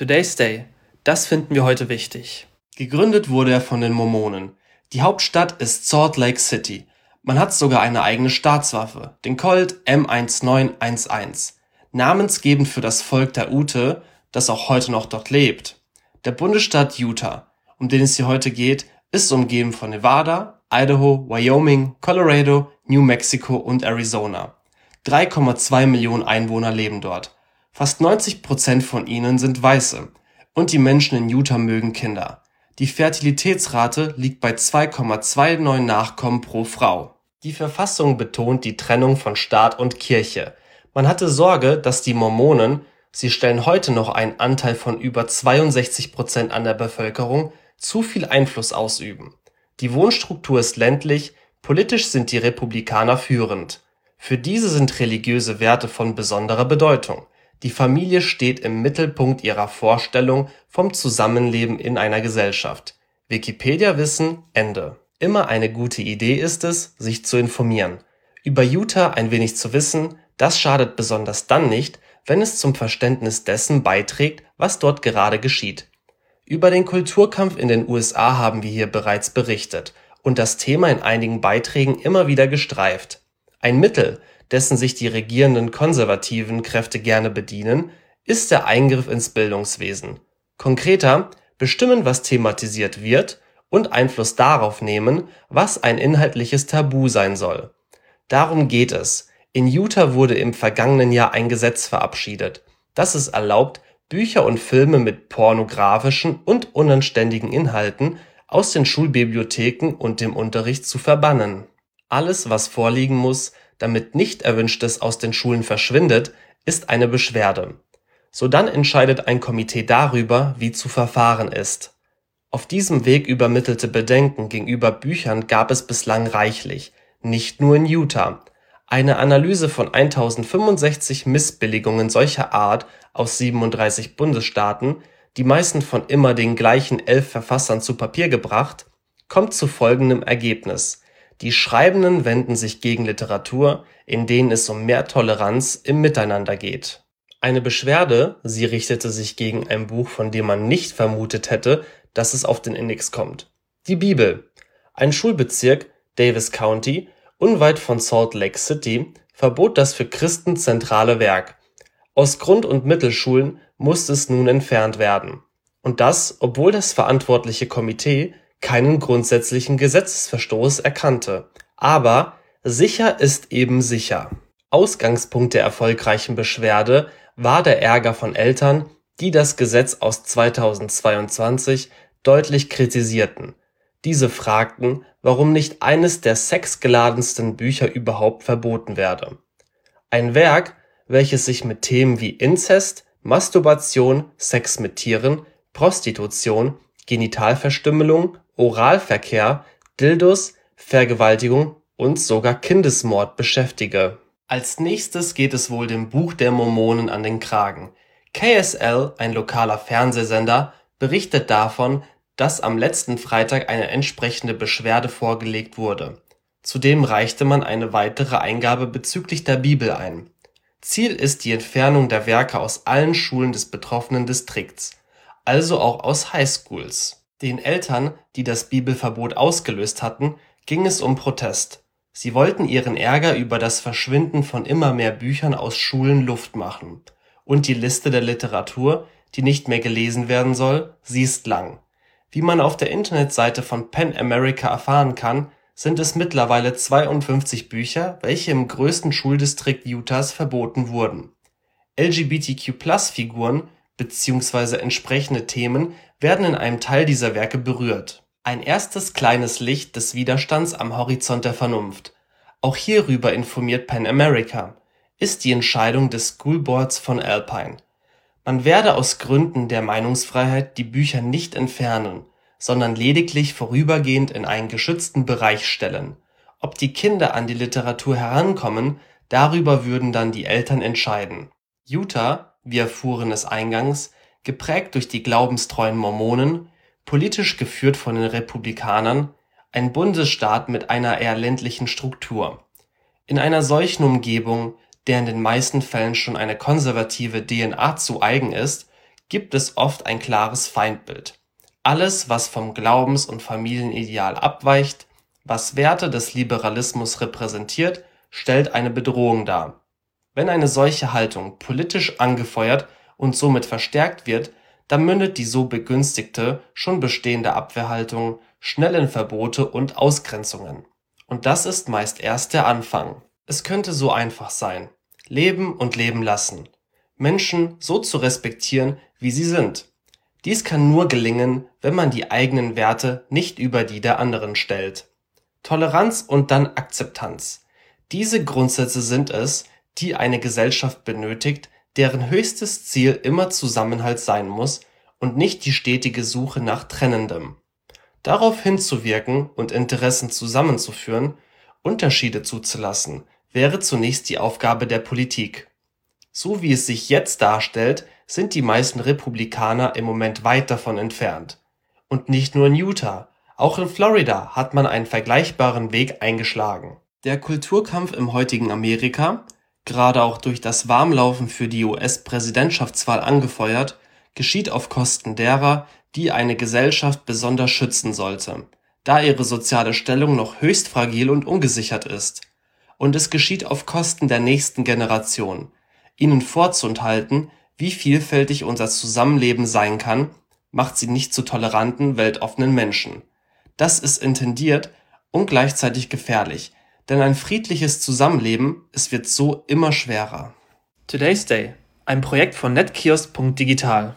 Today's Day. Das finden wir heute wichtig. Gegründet wurde er von den Mormonen. Die Hauptstadt ist Salt Lake City. Man hat sogar eine eigene Staatswaffe, den Colt M1911, namensgebend für das Volk der Ute, das auch heute noch dort lebt. Der Bundesstaat Utah, um den es hier heute geht, ist umgeben von Nevada, Idaho, Wyoming, Colorado, New Mexico und Arizona. 3,2 Millionen Einwohner leben dort. Fast 90 Prozent von ihnen sind Weiße. Und die Menschen in Utah mögen Kinder. Die Fertilitätsrate liegt bei 2,29 Nachkommen pro Frau. Die Verfassung betont die Trennung von Staat und Kirche. Man hatte Sorge, dass die Mormonen (sie stellen heute noch einen Anteil von über 62 Prozent an der Bevölkerung) zu viel Einfluss ausüben. Die Wohnstruktur ist ländlich, politisch sind die Republikaner führend. Für diese sind religiöse Werte von besonderer Bedeutung. Die Familie steht im Mittelpunkt ihrer Vorstellung vom Zusammenleben in einer Gesellschaft. Wikipedia-Wissen Ende. Immer eine gute Idee ist es, sich zu informieren. Über Utah ein wenig zu wissen, das schadet besonders dann nicht, wenn es zum Verständnis dessen beiträgt, was dort gerade geschieht. Über den Kulturkampf in den USA haben wir hier bereits berichtet und das Thema in einigen Beiträgen immer wieder gestreift. Ein Mittel, dessen sich die regierenden konservativen Kräfte gerne bedienen, ist der Eingriff ins Bildungswesen. Konkreter, bestimmen, was thematisiert wird und Einfluss darauf nehmen, was ein inhaltliches Tabu sein soll. Darum geht es. In Utah wurde im vergangenen Jahr ein Gesetz verabschiedet, das es erlaubt, Bücher und Filme mit pornografischen und unanständigen Inhalten aus den Schulbibliotheken und dem Unterricht zu verbannen. Alles, was vorliegen muss, damit nicht Erwünschtes aus den Schulen verschwindet, ist eine Beschwerde. Sodann entscheidet ein Komitee darüber, wie zu verfahren ist auf diesem Weg übermittelte Bedenken gegenüber Büchern gab es bislang reichlich, nicht nur in Utah. Eine Analyse von 1065 Missbilligungen solcher Art aus 37 Bundesstaaten, die meisten von immer den gleichen elf Verfassern zu Papier gebracht, kommt zu folgendem Ergebnis: Die Schreibenden wenden sich gegen Literatur, in denen es um mehr Toleranz im Miteinander geht. Eine Beschwerde, sie richtete sich gegen ein Buch, von dem man nicht vermutet hätte dass es auf den Index kommt. Die Bibel. Ein Schulbezirk (Davis County) unweit von Salt Lake City verbot das für Christen zentrale Werk. Aus Grund und Mittelschulen musste es nun entfernt werden. Und das, obwohl das verantwortliche Komitee keinen grundsätzlichen Gesetzesverstoß erkannte. Aber sicher ist eben sicher. Ausgangspunkt der erfolgreichen Beschwerde war der Ärger von Eltern die das Gesetz aus 2022 deutlich kritisierten. Diese fragten, warum nicht eines der sexgeladensten Bücher überhaupt verboten werde. Ein Werk, welches sich mit Themen wie Inzest, Masturbation, Sex mit Tieren, Prostitution, Genitalverstümmelung, Oralverkehr, Dildos, Vergewaltigung und sogar Kindesmord beschäftige. Als nächstes geht es wohl dem Buch der Mormonen an den Kragen KSL, ein lokaler Fernsehsender, berichtet davon, dass am letzten Freitag eine entsprechende Beschwerde vorgelegt wurde. Zudem reichte man eine weitere Eingabe bezüglich der Bibel ein. Ziel ist die Entfernung der Werke aus allen Schulen des betroffenen Distrikts, also auch aus Highschools. Den Eltern, die das Bibelverbot ausgelöst hatten, ging es um Protest. Sie wollten ihren Ärger über das Verschwinden von immer mehr Büchern aus Schulen Luft machen und die Liste der Literatur, die nicht mehr gelesen werden soll, sie ist lang. Wie man auf der Internetseite von PEN America erfahren kann, sind es mittlerweile 52 Bücher, welche im größten Schuldistrikt Utahs verboten wurden. LGBTQ+-Figuren bzw. entsprechende Themen werden in einem Teil dieser Werke berührt. Ein erstes kleines Licht des Widerstands am Horizont der Vernunft. Auch hierüber informiert PEN America ist die Entscheidung des School Boards von Alpine. Man werde aus Gründen der Meinungsfreiheit die Bücher nicht entfernen, sondern lediglich vorübergehend in einen geschützten Bereich stellen. Ob die Kinder an die Literatur herankommen, darüber würden dann die Eltern entscheiden. Utah, wir erfuhren es eingangs, geprägt durch die glaubenstreuen Mormonen, politisch geführt von den Republikanern, ein Bundesstaat mit einer eher ländlichen Struktur. In einer solchen Umgebung der in den meisten Fällen schon eine konservative DNA zu eigen ist, gibt es oft ein klares Feindbild. Alles, was vom Glaubens- und Familienideal abweicht, was Werte des Liberalismus repräsentiert, stellt eine Bedrohung dar. Wenn eine solche Haltung politisch angefeuert und somit verstärkt wird, dann mündet die so begünstigte, schon bestehende Abwehrhaltung schnell in Verbote und Ausgrenzungen. Und das ist meist erst der Anfang. Es könnte so einfach sein. Leben und leben lassen. Menschen so zu respektieren, wie sie sind. Dies kann nur gelingen, wenn man die eigenen Werte nicht über die der anderen stellt. Toleranz und dann Akzeptanz. Diese Grundsätze sind es, die eine Gesellschaft benötigt, deren höchstes Ziel immer Zusammenhalt sein muss und nicht die stetige Suche nach Trennendem. Darauf hinzuwirken und Interessen zusammenzuführen, Unterschiede zuzulassen, wäre zunächst die Aufgabe der Politik. So wie es sich jetzt darstellt, sind die meisten Republikaner im Moment weit davon entfernt. Und nicht nur in Utah, auch in Florida hat man einen vergleichbaren Weg eingeschlagen. Der Kulturkampf im heutigen Amerika, gerade auch durch das Warmlaufen für die US-Präsidentschaftswahl angefeuert, geschieht auf Kosten derer, die eine Gesellschaft besonders schützen sollte, da ihre soziale Stellung noch höchst fragil und ungesichert ist. Und es geschieht auf Kosten der nächsten Generation. Ihnen vorzuenthalten, wie vielfältig unser Zusammenleben sein kann, macht sie nicht zu toleranten, weltoffenen Menschen. Das ist intendiert und gleichzeitig gefährlich, denn ein friedliches Zusammenleben, es wird so immer schwerer. Today's Day, ein Projekt von netkiosk.digital.